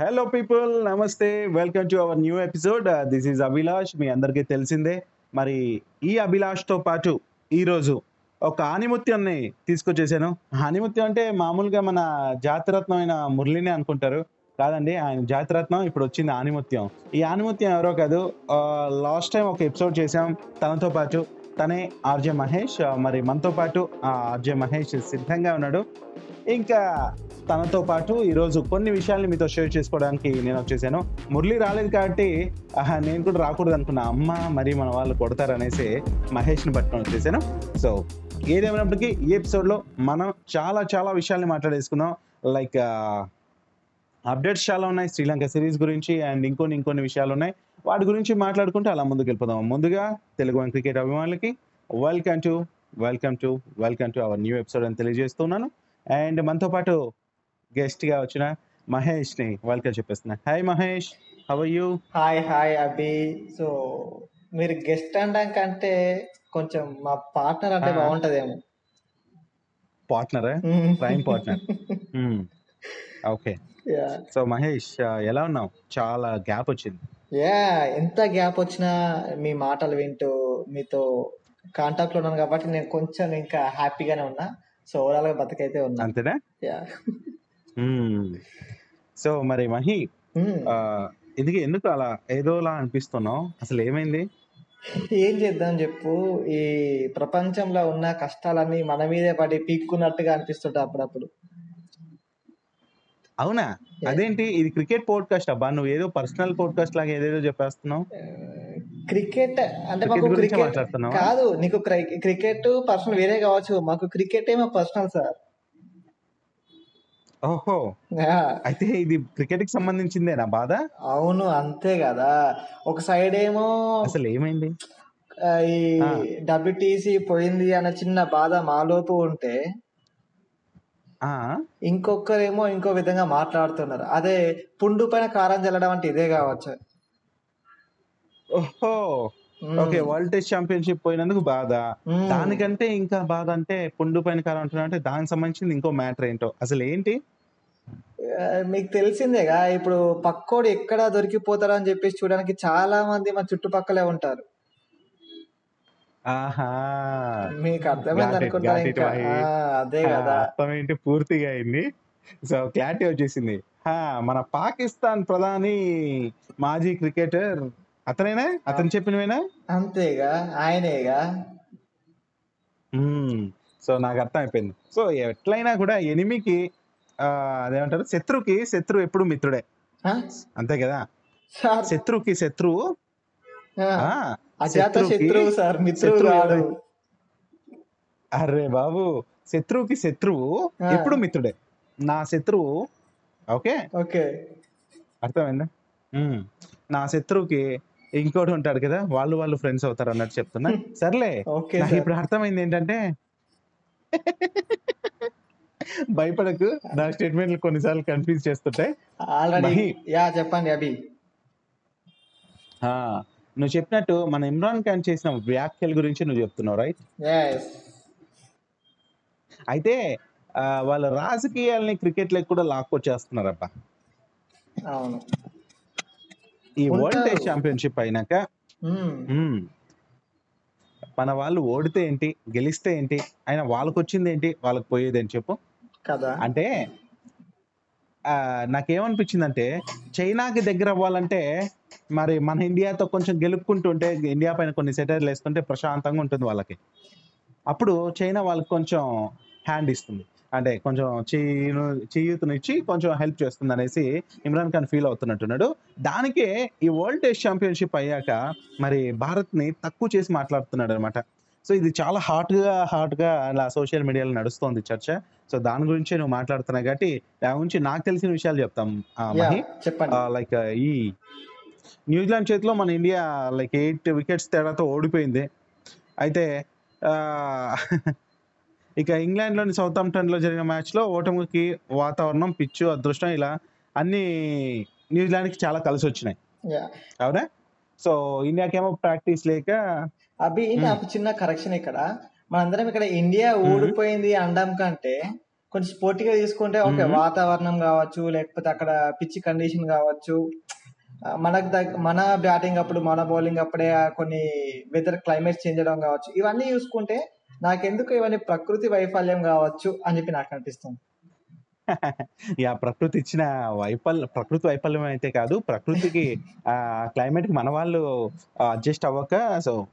Hello people namaste welcome to our new episode this is Abhilash మీ అందరికీ తెలిసిందే. మరి ఈ అభిలాష్తో పాటు ఈరోజు ఒక ఆనిముత్యాన్ని తీసుకొచ్చేసాను. ఆనిముత్యం అంటే మామూలుగా మన జాతిరత్నం అయిన మురళిని అనుకుంటారు. కాదండి ఆయన జాతిరత్నం ఇప్పుడు వచ్చింది ఆనిముత్యం. ఈ ఆనిముత్యం ఎవరో కాదు లాస్ట్ టైం ఒక ఎపిసోడ్ చేసాం తనతో పాటు తనే ఆర్జే మహేష్. మరి మనతో పాటు ఆ ఆర్జే మహేష్ సిద్ధంగా ఉన్నాడు. ఇంకా తనతో పాటు ఈరోజు కొన్ని విషయాల్ని మీతో షేర్ చేసుకోవడానికి నేను వచ్చేసాను. మురళి రాలేదు కాబట్టి ఆహా, నేను కూడా రాకూడదు అనుకున్నా అమ్మ మరి మన వాళ్ళు కొడతారనేసి మహేష్ని పట్టుకొని వచ్చేసాను. సో ఏదేమైనప్పటికీ ఈ ఎపిసోడ్లో మనం చాలా చాలా విషయాల్ని మాట్లాడేసుకున్నాం లైక్ అప్డేట్స్ చాలా ఉన్నాయి శ్రీలంక సిరీస్ గురించి అండ్ ఇంకొన్ని ఇంకొన్ని విషయాలు ఉన్నాయి. వాటి గురించి మాట్లాడుకుంటే అలా ముందుకు వెళ్ళిపోదాం. ముందుగా తెలుగు వన్ క్రికెట్ అభిమానులకి welcome to welcome to welcome to our new episode అని తెలియజేస్తున్నాను అండ్ మనతో పాటు గెస్ట్గా వచ్చిన మహేష్ని welcome చెప్పేస్తున్నా. Hi Mahesh how you? Hi hi Abhi. So మీరు గెస్ట్ అనడం కంటే కొంచెం మా పార్ట్నర్ అంటే. బాగుంటదేమో. Partner? Prime partner. Okay. Yeah. So Mahesh ఎలా ఉన్నావు? చాలా గ్యాప్ వచ్చింది. యా ఎంత గ్యాప్ వచ్చినా మీ మాటలు వింటూ మీతో కాంటాక్ట్లో ఉన్నాను కాబట్టి నేను కొంచెం ఇంకా హ్యాపీగానే ఉన్నా. సో ఓవరాల్గా బతికైతే ఉన్నా. అంతేనా? యా సో మరి మహి ఆ, ఎందుకు ఎందుకు అలా ఏదోలా అనిపిస్తున్నావు? అసలు ఏమైంది? ఏం చేద్దాం చెప్పు. ఈ ప్రపంచంలో ఉన్న కష్టాలన్నీ మన మీదే పడి పీక్కున్నట్టుగా అనిపిస్తుంటాయి అప్పుడప్పుడు. అవునా? అదేంటి? ఇది క్రికెట్ పోడ్కాస్ట్ అబ్బా. నువ్వు ఏదో పర్సనల్ పోడ్కాస్ట్ లాగా ఏదేదో చెప్పేస్తున్నావు. క్రికెట్ అంటే మాకు క్రికెట్? కాదు నీకు క్రి- క్రికెట్ పర్సనల్ వేరే కావచ్చు. మాకు క్రికెట్ ఏమో పర్సనల్ సార్. ఓహో. అయితే ఇది క్రికెట్కి సంబంధించిందే నా బాధ? అవును అంతే కదా. ఒక సైడ్ ఏమో అసలు ఏమైంది? ఈ. డబ్ల్యూటీసీ పోయింది అన్న చిన్న బాధ మాలోపు ఉంటే ఆ. ఇంకొకరేమో ఇంకో విధంగా మాట్లాడుతున్నారు. అదే పుండు పైన కారం చల్లడం అంటే ఇదే కావచ్చు. ఓహో. ఓకే వరల్డ్ టెస్ట్ ఛాంపియన్షిప్ పోయినందుకు బాధ. దానికంటే ఇంకా బాధ అంటే పుండు పైన కాలం అంటున్నా అంటే దానికి సంబంధించింది ఇంకో మ్యాటర్ ఏంటో. అసలు ఏంటి? మీకు తెలిసిందేగా ఇప్పుడు పక్కోడు ఎక్కడ దొరికిపోతారో అని చెప్పేసి చూడడానికి చాలా మంది మా చుట్టుపక్కలే ఉంటారు. ఆహా. మీకు అర్థమైంది అనుకుంటా ఇంకా? అదే కదా. పూర్తిగా అయింది. సో క్లారిటీ వచ్చేసింది. మన పాకిస్తాన్ ప్రధాని మాజీ క్రికెటర్ అతనేనా? అతను చెప్పినవేనా? అంతేగా ఆయనేగా. సో నాకు అర్థం అయిపోయింది సో ఎట్లయినా కూడా ఎనిమికి అదేమంటారు? శత్రువుకి శత్రువు ఎప్పుడు మిత్రుడే? అంతే కదా? సార్. శత్రువుకి శత్రువు. శత్రువు సార్? అరే బాబు శత్రువుకి శత్రువు. ఎప్పుడు మిత్రుడే? నా శత్రువు. ఓకే? ఓకే. అర్థమైందా. నా శత్రువుకి ఇంకోటి ఉంటాడు కదా వాళ్ళు వాళ్ళు ఫ్రెండ్స్ అవుతారు అన్నట్టు చెప్తున్నా. సర్లే నాకు ఇప్పుడు అర్థమైంది ఏంటంటే భయపడకు. నా స్టేట్మెంట్లు కొన్నిసార్లు కన్ఫ్యూజ్ చేస్తుంటాయి ఆల్రెడీ. యా చెప్పండి అభి. నువ్వు చెప్పినట్టు మన ఇమ్రాన్ ఖాన్ చేసిన వ్యాఖ్యల గురించి నువ్వు చెప్తున్నావు రైట్ అయితే వాళ్ళ రాజకీయాల్ని క్రికెట్ లెక్క కూడా లాక్కొచ్చేస్తున్నారబ్బా. అవును. ఈ వరల్డ్. టెస్ట్ ఛాంపియన్షిప్ అయినాక. మన వాళ్ళు ఓడితే ఏంటి గెలిస్తే ఏంటి అయినా వాళ్ళకి వచ్చింది ఏంటి వాళ్ళకి పోయేది అని చెప్పు. కదా. అంటే ఆ, నాకేమనిపించిందంటే చైనాకి దగ్గర అవ్వాలంటే మరి మన ఇండియాతో కొంచెం గెలుపుకుంటుంటే ఇండియా పైన కొన్ని సెటైర్లు వేస్తుంటే ప్రశాంతంగా ఉంటుంది వాళ్ళకి. అప్పుడు చైనా వాళ్ళకి కొంచెం హ్యాండ్ ఇస్తుంది. అంటే కొంచెం చెయ్యిను చెయ్యూతనిచ్చి కొంచెం హెల్ప్ చేస్తుంది అనేసి ఇమ్రాన్ ఖాన్ ఫీల్ అవుతున్నట్టున్నాడు. దానికే ఈ వరల్డ్ టెస్ట్ ఛాంపియన్షిప్ అయ్యాక మరి భారత్ని తక్కువ చేసి మాట్లాడుతున్నాడు అనమాట సో ఇది చాలా హాట్గా హాట్గా అలా సోషల్ మీడియాలో నడుస్తోంది చర్చ. సో దాని గురించే నువ్వు మాట్లాడుతున్నావు కాబట్టి దాని గురించి నాకు తెలిసిన విషయాలు చెప్తాం. లైక్ ఈ న్యూజిలాండ్ చేతిలో మన ఇండియా లైక్ ఎయిట్ వికెట్స్ తేడాతో ఓడిపోయింది. అయితే ఇక ఇంగ్లాండ్లోని సౌత్లో జరిగిన మ్యాచ్లో ఓటమికి వాతావరణం పిచ్చు అదృష్టం ఇలా అన్ని న్యూజిలాండ్కి చాలా కలిసి వచ్చినాయి అవునా? సో ఇండియాకేమో ప్రాక్టీస్ లేక మ్మ్. నాకు చిన్న కరెక్షన్ ఇక్కడ. మనందరం ఇక్కడ ఇండియా ఓడిపోయింది అనడం కంటే కొంచెం స్పోర్టివ్గా తీసుకుంటే ఓకే. వాతావరణం కావచ్చు లేకపోతే అక్కడ పిచ్ కండిషన్ కావచ్చు. మనకు దగ్గ మన బ్యాటింగ్ అప్పుడు మన బౌలింగ్ అప్పుడే కొన్ని వెదర్ క్లైమేట్ చేంజ్ అవడం కావచ్చు. ఇవన్నీ చూసుకుంటే నాకెందుకు ఇవన్నీ ప్రకృతి వైఫల్యం కావచ్చు అని చెప్పి నాకు అనిపిస్తుంది. యా ప్రకృతి ఇచ్చిన వైఫల్యం ప్రకృతి వైఫల్యం అయితే కాదు. ప్రకృతికి ఆ క్లైమేట్కి మన వాళ్ళు అడ్జస్ట్ అవ్వక సో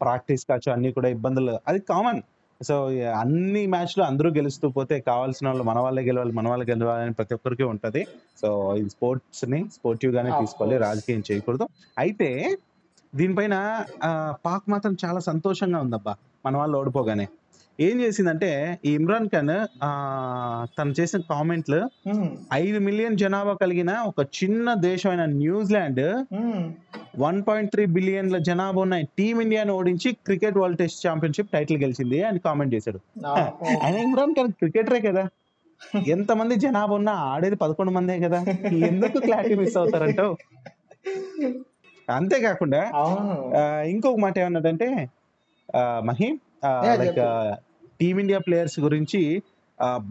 ప్రాక్టీస్ కావచ్చు అన్ని కూడా ఇబ్బందులు. అది కామన్ సో అన్ని మ్యాచ్లు అందరూ గెలుస్తూ పోతే కావాల్సిన వాళ్ళు మన వాళ్ళే గెలవాలి మన వాళ్ళే గెలవాలని ప్రతి ఒక్కరికి ఉంటది. సో ఇది స్పోర్ట్స్ని స్పోర్టివ్ గానే తీసుకోవాలి. రాజకీయం చేయకూడదు. అయితే దీనిపైన పాక్ మాత్రం చాలా సంతోషంగా ఉందబ్బా. మన వాళ్ళు ఓడిపోగానే ఏం చేసిందంటే ఈ ఇమ్రాన్ ఖాన్ ఆ, తను చేసిన కామెంట్లు. ఐదు మిలియన్ జనాభా కలిగిన ఒక చిన్న దేశమైన న్యూజిలాండ్. వన్ పాయింట్ త్రీ బిలియన్ల జనాభా ఉన్న టీమిండియాను ఓడించి cricket world test championship title గెలిచింది అని కామెంట్ చేశాడు. ఆయన ఇమ్రాన్ ఖాన్ క్రికెటరే కదా ఎంతమంది జనాభా ఉన్నా ఆడేది పదకొండు మందే కదా ఎందుకు క్లారిటీ మిస్ అవుతారంటావు అంతేకాకుండా ఇంకొక మాట ఏమన్నాడంటే ఆ, మహీం లైక్. టీమిండియా ప్లేయర్స్ గురించి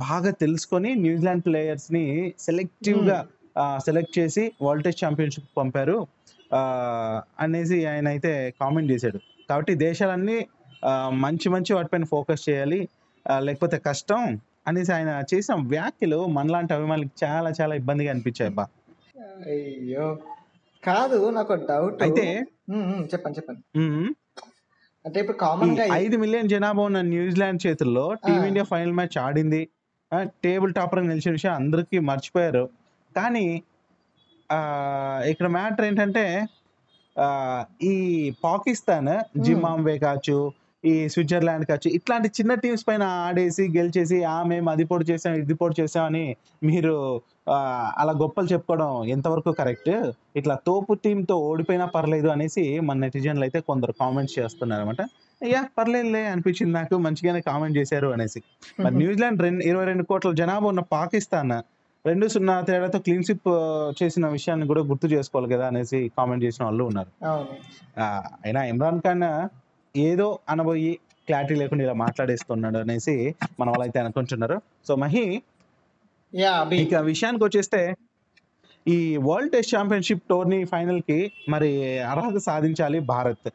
బాగా తెలుసుకొని న్యూజిలాండ్ ప్లేయర్స్ని సెలెక్టివ్గా సెలెక్ట్ చేసి వరల్డ్ టెస్ట్ ఛాంపియన్షిప్ పంపారు. అనేసి ఆయన అయితే కామెంట్ చేశాడు. కాబట్టి దేశాలన్నీ మంచి మంచి వాటిపైన ఫోకస్ చేయాలి. లేకపోతే కష్టం అనేసి ఆయన చేసిన వ్యాఖ్యలు మనలాంటి అభిమానులకు చాలా చాలా ఇబ్బందిగా అనిపించాయి అబ్బా. అయ్యో కాదు నాకు డౌట్ అయితే చెప్పండి చెప్పండి. అంటే ఇప్పుడు కామన్గా ఐదు మిలియన్ జనాభా ఉన్న న్యూజిలాండ్ చేతుల్లో టీమిండియా ఫైనల్ మ్యాచ్ ఆడింది. టేబుల్ టాపర్ నిలిచిన విషయం అందరికీ మర్చిపోయారు. కానీ ఆ, ఇక్కడ మ్యాటర్ ఏంటంటే ఈ పాకిస్తాన్ జింబాబ్వే కావచ్చు ఈ స్విట్జర్లాండ్ కావచ్చు ఇట్లాంటి చిన్న టీమ్స్ పైన ఆడేసి గెలిచేసి ఆ మేము అది పొడి చేసాం ఇది పొడి చేసాం అని మీరు అలా గొప్పలు చెప్పుకోవడం ఎంతవరకు కరెక్ట్? ఇట్లా తోపు టీంతో ఓడిపోయినా పర్లేదు అనేసి మన నెటిజన్లు అయితే కొందరు కామెంట్స్ చేస్తున్నారు అనమాట అయ్యా పర్లేదులే అనిపించింది నాకు మంచిగానే కామెంట్ చేశారు అనేసి. మరి న్యూజిలాండ్ రెండు ఇరవై రెండు కోట్ల జనాభా ఉన్న పాకిస్తాన్ రెండు సున్నా తేడాతో క్లీన్ స్విప్ చేసిన విషయాన్ని కూడా గుర్తు చేసుకోవాలి కదా అనేసి కామెంట్ చేసిన వాళ్ళు ఉన్నారు. అయినా ఇమ్రాన్ ఖాన్ ఏదో అనబోయి క్లారిటీ లేకుండా ఇలా మాట్లాడేస్తున్నాడు అనేసి మన వాళ్ళైతే అనుకుంటున్నారు. సో మహి ఇక విషయానికి వచ్చేస్తే ఈ వరల్డ్ టెస్ట్ ఛాంపియన్షిప్ టోర్నీ ఫైనల్కి మరి అర్హత సాధించాలి భారత్.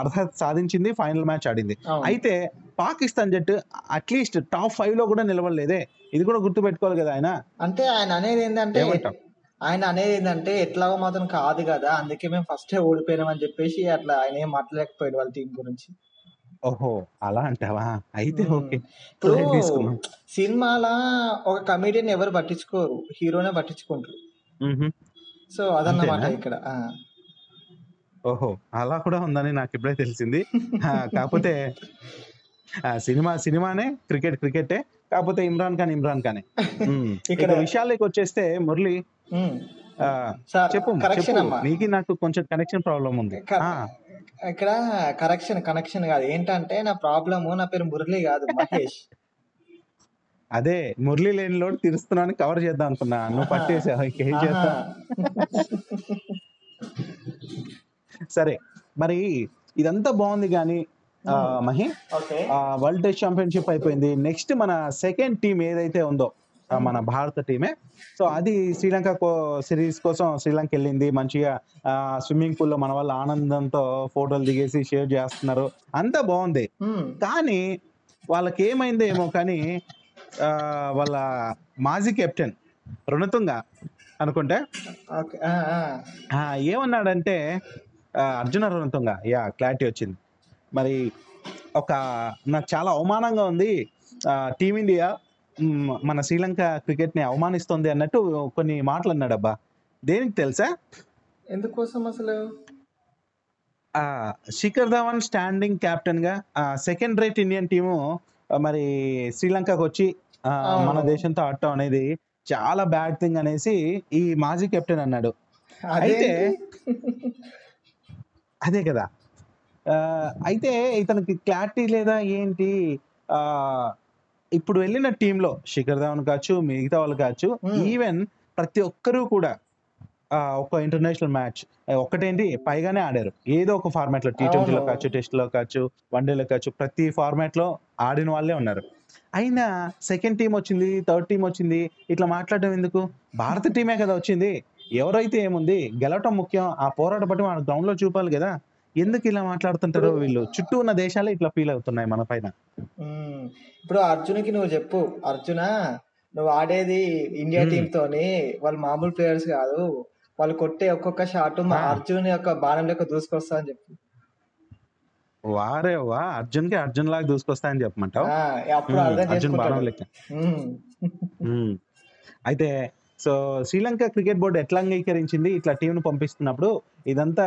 అర్హత సాధించింది ఫైనల్ మ్యాచ్ ఆడింది. అయితే పాకిస్తాన్ జట్టు అట్లీస్ట్ టాప్ ఫైవ్లో కూడా నిలవలేదే ఇది కూడా గుర్తు పెట్టుకోవాలి కదా ఆయన. అంటే ఆయన అనేది ఏంటంటే? ఆయన అనేది ఏంటంటే ఎట్లాగో మాత్రం కాదు కదా అందుకే మేము ఫస్టే ఓడిపోయినాం అని చెప్పేసి అట్లా ఆయన ఏం మాట్లాడలేకపోయాడు వాళ్ళ టీం గురించి ఓహో అలా అంటావా అయితే. ఓకే ఇప్పుడు తీసుకున్నాం సినిమాల ఒక కమీడియన్ ఎవరు పట్టించుకోరు హీరోనే పట్టించుకుంటారు. సో అదన్నమాట అంతేనా? ఇక్కడ ఆ. ఓహో అలా కూడా ఉందని నాకు ఇప్పుడే తెలిసింది ఆ, కాకపోతే ఆ, సినిమా సినిమానే క్రికెట్ క్రికెటే కాకపోతే ఇమ్రాన్ ఖాన్ ఇమ్రాన్ ఖానే. ఇక ఇక్కడ- విషయాల్లోకి వచ్చేస్తే మురళి చెప్పు కరెక్షన్ అమ్మా. నీకు నాకు కొంచెం కనెక్షన్ ప్రాబ్లం ఉంది. ఇక్కడ కరెక్షన్ కనెక్షన్ కాదు. ఏంటంటే నా ప్రాబ్లమ్ నా పేరు మురళి కాదు మహేష్. అదే మురళి లేని లోటు తీరుస్తున్నాను కవర్ చేద్దాం అనుకున్నా. నువ్వు. పట్టేసావు ఇంకేం. చేస్తా సరే మరి ఇదంతా బాగుంది కానీ. మహి వరల్డ్ టెస్ట్ ఛాంపియన్షిప్ అయిపోయింది. నెక్స్ట్ మన సెకండ్ టీం ఏదైతే ఉందో మన భారత టీమే. సో అది శ్రీలంక సిరీస్ కోసం శ్రీలంక వెళ్ళింది. మంచిగా స్విమ్మింగ్ పూల్లో మన వాళ్ళ ఆనందంతో ఫోటోలు దిగేసి షేర్ చేస్తున్నారు. అంతా బాగుంది. కానీ వాళ్ళకి ఏమైందో ఏమో కానీ వాళ్ళ మాజీ కెప్టెన్ రుణతుంగ అనుకుంటే. ఏమన్నాడంటే అర్జున రుణతుంగ యా క్లారిటీ వచ్చింది. మరి ఒక నాకు చాలా అవమానంగా ఉంది. టీమిండియా మన శ్రీలంక క్రికెట్ని అవమానిస్తుంది అన్నట్టు కొన్ని మాటలు అన్నాడు అబ్బా దేనికి తెలుసా? ఎందుకోసం అసలు? ఆ, శిఖర్ ధవన్ స్టాండింగ్ కెప్టెన్గా సెకండ్ రేట్ ఇండియన్ టీము మరి శ్రీలంకకు వచ్చి మన. దేశంతో ఆడటం అనేది చాలా బ్యాడ్ థింగ్ అనేసి ఈ మాజీ కెప్టెన్ అన్నాడు. అయితే? అదే కదా. అయితే ఇతనికి క్లారిటీ లేదా ఏంటి? ఆ ఇప్పుడు వెళ్ళిన టీంలో శిఖర్ ధవన్ కావచ్చు మిగతా వాళ్ళు కావచ్చు. ఈవెన్ ప్రతి ఒక్కరూ కూడా ఆ, ఒక ఇంటర్నేషనల్ మ్యాచ్ ఒక్కటేంటి పైగానే ఆడారు. ఏదో ఒక ఫార్మాట్లో టీ ట్వంటీలో. కావచ్చు టెస్ట్లో కావచ్చు వన్డేలో కావచ్చు ప్రతి ఫార్మాట్లో ఆడిన వాళ్ళే ఉన్నారు. అయినా సెకండ్ టీం వచ్చింది థర్డ్ టీం వచ్చింది ఇట్లా మాట్లాడడం ఎందుకు? భారత టీమే కదా వచ్చింది. ఎవరైతే ఏముంది గెలవటం ముఖ్యం ఆ పోరాట పట్టి మన గ్రౌండ్లో చూపాలి కదా. ఎందుకు ఇలా మాట్లాడుతుంటారో వీళ్ళు? చుట్టూ ఉన్న దేశాలే ఇట్లా ఫీల్ అవుతున్నాయి మన పైన. ఇప్పుడు అర్జున్కి నువ్వు చెప్పు. అర్జున నువ్వు ఆడేది ఇండియా. టీమ్ తోని వాళ్ళు మామూలు ప్లేయర్స్ కాదు. వాళ్ళు కొట్టే ఒక్కొక్క షాట్ మా. అర్జున్ యొక్క బాణం లెక్క దూసుకొస్తా అని చెప్పు. వారే వా అర్జున్కి అర్జున్ లాగా దూసుకొస్తా అని చెప్పమంటావు? అర్జున్ బాణం లెక్క. అయితే సో శ్రీలంక క్రికెట్ బోర్డు ఎట్లా అంగీకరించింది ఇట్లా టీంను పంపిస్తున్నప్పుడు ఇదంతా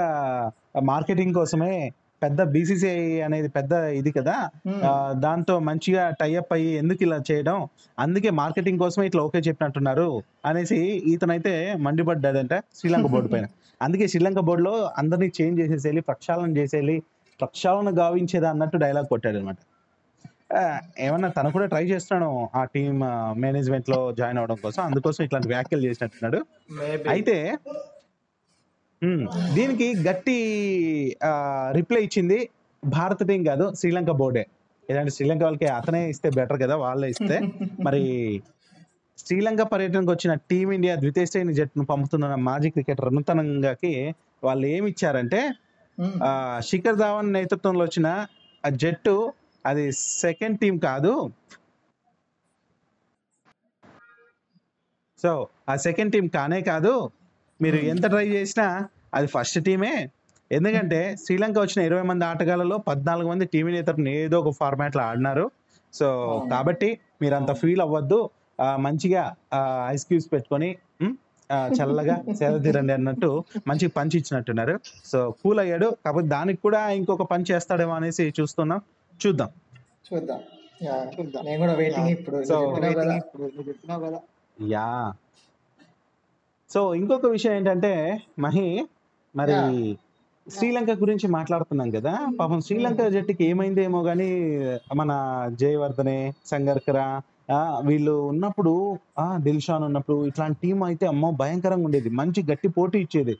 మార్కెటింగ్ కోసమే పెద్ద బీసీసీఐ అనేది పెద్ద ఇది కదా. దాంతో మంచిగా టైఅప్ అయ్యి ఎందుకు ఇలా చేయడం? అందుకే మార్కెటింగ్ కోసమే ఇట్లా ఓకే చెప్పినట్టున్నారు అనేసి ఇతనైతే మండిపడ్డాడంట శ్రీలంక బోర్డు పైన. అందుకే శ్రీలంక బోర్డులో అందరినీ చేంజ్ చేసేసేయాలి ప్రక్షాళన చేసేయాలి ప్రక్షాళన గావించేదా అన్నట్టు డైలాగ్ కొట్టాడు అనమాట ఏమన్నా తను కూడా ట్రై చేస్తున్నాడు ఆ టీమ్ మేనేజ్మెంట్లో జాయిన్ అవడం కోసం అందుకోసం ఇట్లాంటి వ్యాఖ్యలు చేసినట్టున్నాడు. అయితే దీనికి గట్టి రిప్లై ఇచ్చింది భారత టీం కాదు శ్రీలంక బోర్డే. ఏదంటే శ్రీలంక వాళ్ళకి అతనే ఇస్తే బెటర్ కదా వాళ్ళే ఇస్తే. మరి శ్రీలంక పర్యటనకు వచ్చిన టీమిండియా ద్వితీయ శ్రేణి జట్టును పంపుతున్న మాజీ క్రికెటర్ నూతనంగాకి వాళ్ళు ఏమి ఇచ్చారంటే శిఖర్ ధావన్ నేతృత్వంలో వచ్చిన ఆ జట్టు అది సెకండ్ టీం కాదు. సో ఆ సెకండ్ టీం కానే కాదు మీరు. ఎంత ట్రై చేసినా అది ఫస్ట్ టీమే. ఎందుకంటే శ్రీలంక వచ్చిన ఇరవై మంది ఆటగాళ్ళలో పద్నాలుగు మంది టీమిండియా తరపున ఏదో ఒక ఫార్మాట్లో ఆడినారు. సో. కాబట్టి మీరు అంత. ఫీల్ అవ్వద్దు. మంచిగా ఐస్ క్యూబ్స్ పెట్టుకొని చల్లగా సేద తీరండి అన్నట్టు మంచి పంచ్ ఇచ్చినట్టున్నారు. సో కూల్ అయ్యాడు. కాకపోతే దానికి కూడా ఇంకొక పంచ్ చేస్తాడేమో అనేసి చూస్తున్నాం. చూద్దాం. చూద్దాం. యా, నేను కూడా వెయిటింగ్ ఇప్పుడు. So, నువ్వు చెప్పినావు కదా. యా. సో ఇంకొక విషయం ఏంటంటే మహి మరి. శ్రీలంక గురించి మాట్లాడుతున్నాం కదా. పాపం శ్రీలంక జట్టుకి ఏమైందేమో కానీ మన జయవర్ధనే సంగర్కర వీళ్ళు ఉన్నప్పుడు ఆ దిల్షాన్ ఉన్నప్పుడు ఇట్లాంటి టీం అయితే అమ్మో భయంకరంగా ఉండేది. మంచి గట్టి పోటీ ఇచ్చేది.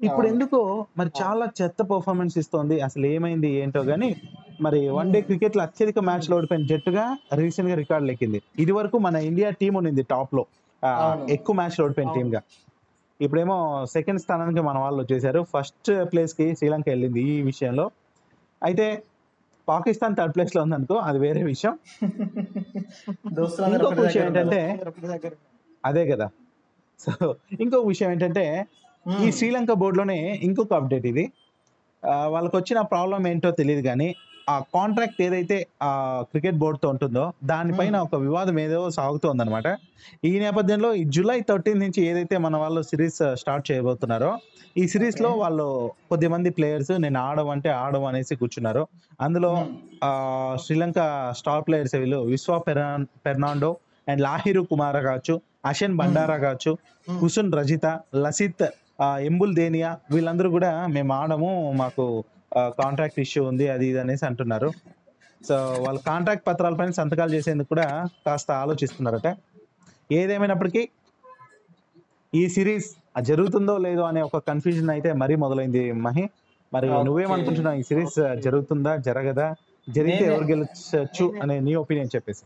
ఇప్పుడు. ఎందుకో మరి చాలా చెత్త పర్ఫార్మెన్స్ ఇస్తోంది. అసలు ఏమైంది ఏంటో గానీ మరి వన్ డే క్రికెట్లో అత్యధిక మ్యాచ్లో ఓడిపోయిన జట్టుగా రీసెంట్గా రికార్డు లెక్కింది ఇది వరకు మన ఇండియా టీం ఉన్నింది టాప్లో. ఎక్కువ మ్యాచ్లో ఓడిపోయిన. టీమ్గా ఇప్పుడేమో సెకండ్ స్థానానికి మన వాళ్ళు వచ్చేసారు. ఫస్ట్ ప్లేస్కి శ్రీలంక వెళ్ళింది ఈ విషయంలో. అయితే పాకిస్తాన్ థర్డ్ ప్లేస్లో ఉందనుకో అది వేరే విషయం. ఇంకొక విషయం ఏంటంటే. అదే కదా. సో ఇంకొక విషయం ఏంటంటే ఈ. శ్రీలంక బోర్డులోనే ఇంకొక అప్డేట్ ఇది. వాళ్ళకి వచ్చిన ప్రాబ్లం ఏంటో తెలియదు కానీ ఆ కాంట్రాక్ట్ ఏదైతే ఆ క్రికెట్ బోర్డుతో ఉంటుందో దానిపైన ఒక వివాదం ఏదో సాగుతోంది అనమాట ఈ నేపథ్యంలో ఈ జూలై థర్టీన్ నుంచి ఏదైతే మన వాళ్ళు సిరీస్ స్టార్ట్ చేయబోతున్నారో ఈ సిరీస్లో. వాళ్ళు కొద్ది మంది ప్లేయర్స్ నేను ఆడమంటే ఆడము అనేసి కూర్చున్నారు అందులో. ఆ శ్రీలంక స్టార్ ప్లేయర్స్ వీళ్ళు విశ్వ పెర్నాండో అండ్ లాహిరు కుమార్ కావచ్చు అషన్ బండారా కావచ్చు. కుసున్ రజిత లసిత్ ఎంబుల్ దేనియా వీళ్ళందరూ కూడా మేము ఆడము మాకు కాంట్రాక్ట్ ఇష్యూ ఉంది అది ఇది అనేసి అంటున్నారు. సో వాళ్ళ కాంట్రాక్ట్ పత్రాలపైన సంతకాలు చేసేందుకు కూడా కాస్త ఆలోచిస్తున్నారట. ఏదేమైనప్పటికీ ఈ సిరీస్ జరుగుతుందో లేదో అనే ఒక కన్ఫ్యూజన్ అయితే మరీ మొదలైంది మహి. మరి. నువ్వేమనుకుంటున్నావు ఈ సిరీస్ జరుగుతుందా జరగదా జరిగితే ఎవరు గెలవచ్చు అనే నీ ఒపీనియన్ చెప్పేసి.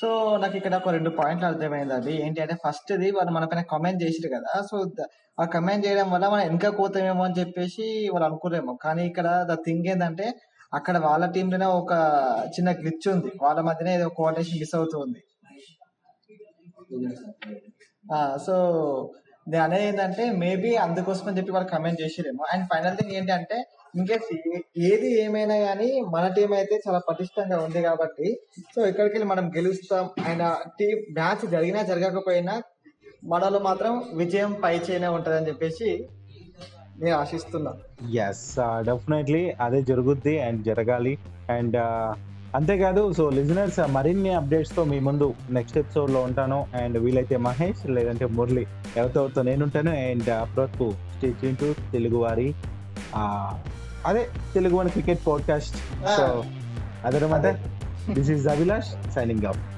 సో నాకు ఇక్కడ ఒక రెండు పాయింట్లు అర్థమైంది అది ఏంటి అంటే ఫస్ట్ ది వాళ్ళు మన పైన కమెంట్ చేసిరు కదా. సో ఆ కమెంట్ చేయడం వల్ల మనం వెనక పోతామేమో అని చెప్పేసి వాళ్ళు అనుకోలేమో. కానీ ఇక్కడ ద థింగ్ ఏంటంటే అక్కడ వాళ్ళ టీంలోనే ఒక చిన్న గ్లిచ్ ఉంది. వాళ్ళ మధ్యనే ఏదో కోఆర్డినేషన్ మిస్ అవుతుంది సో నేను అనేది ఏంటంటే మేబీ అందుకోసం అని చెప్పి వాళ్ళు కమెంట్ చేసిరేమో అండ్ ఫైనల్ థింగ్ ఏంటంటే ఇంకేస్ ఏది ఏమైనా కానీ మన టీం అయితే చాలా పటిష్టంగా ఉంది కాబట్టి సో ఇక్కడికి వెళ్ళి మనం గెలుస్తాం. అండ్ టీం మ్యాచ్ జరిగినా జరగకపోయినా మనలో మాత్రం విజయం పై చేయనే ఉంటదని చెప్పేసి నేను ఆశిస్తున్నా. ఎస్ డెఫినెట్లీ uh, అదే జరుగుద్ది అండ్ జరగాలి. అండ్ uh, అంతేకాదు సో లిజనర్స్ uh, మరిన్ని అప్డేట్స్తో మీ ముందు నెక్స్ట్ ఎపిసోడ్లో ఉంటాను. అండ్ వీలైతే మహేష్ లేదంటే మురళి ఎవరితో నేను ఉంటాను అండ్ అప్పటివరకు స్టేట్ టు తెలుగు వారి అదే Telugu one cricket podcast. So అదనమాట this is Abhilash signing out